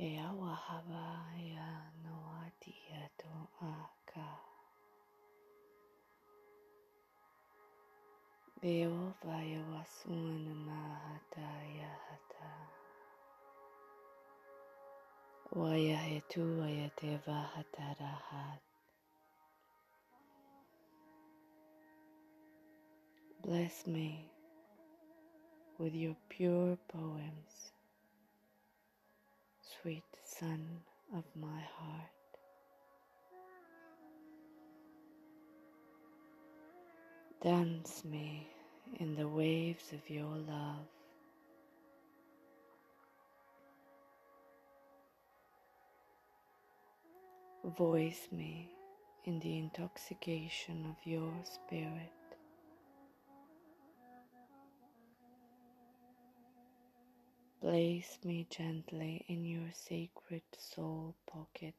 E awa hava ia no ati ato a ka. Beo vaya wasuna mahata ya hata. Waya he tu waya te vahatarahat. Bless me with your pure poems, sweet son of my heart. Dance me in the waves of your love. Voice me in the intoxication of your spirit. Place me gently in your sacred soul pocket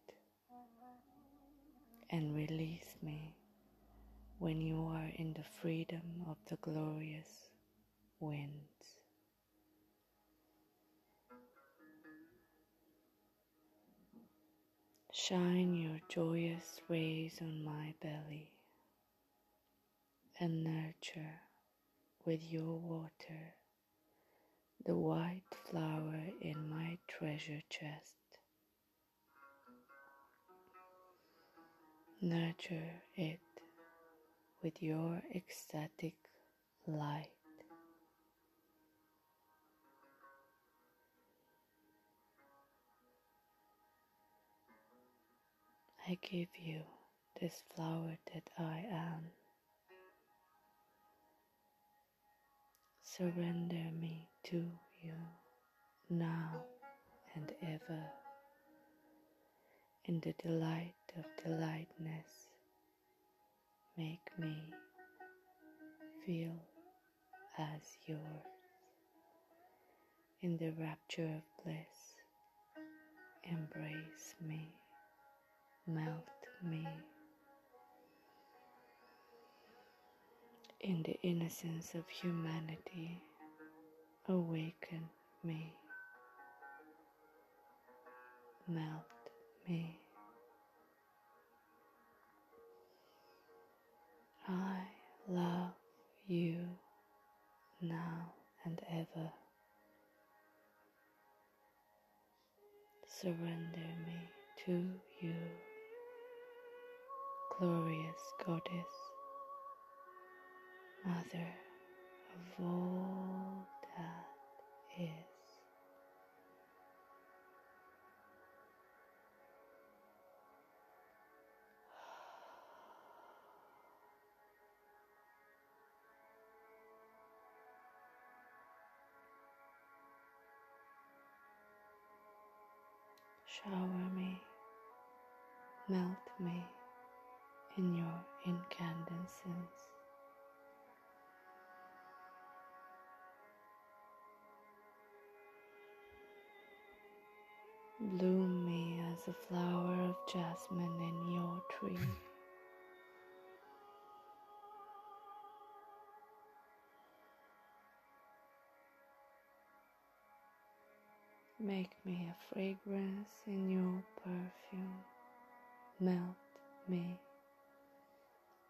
and release me when you are in the freedom of the glorious winds. Shine your joyous rays on my belly and nurture with your water the white flower in my treasure chest. Nurture it with your ecstatic light. I give you this flower that I am. Surrender me to you now and ever in the delight of delightness. Make me feel as yours in the rapture of bliss. Embrace me, melt me in the innocence of humanity, awaken me, melt me. I love you now and ever. Surrender me to you, glorious goddess, mother of all that is. Shower me, melt me in your incandescence. Bloom me as a flower of jasmine in your tree. Make me a fragrance in your perfume. Melt me,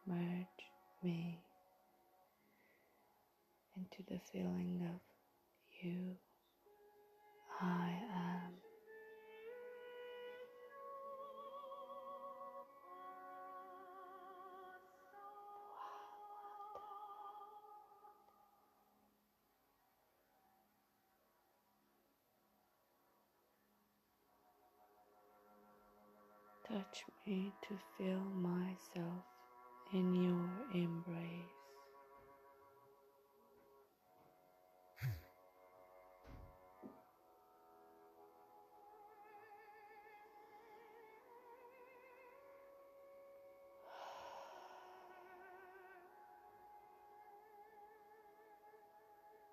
merge me into the feeling of you. I am. Touch me to feel myself in your embrace.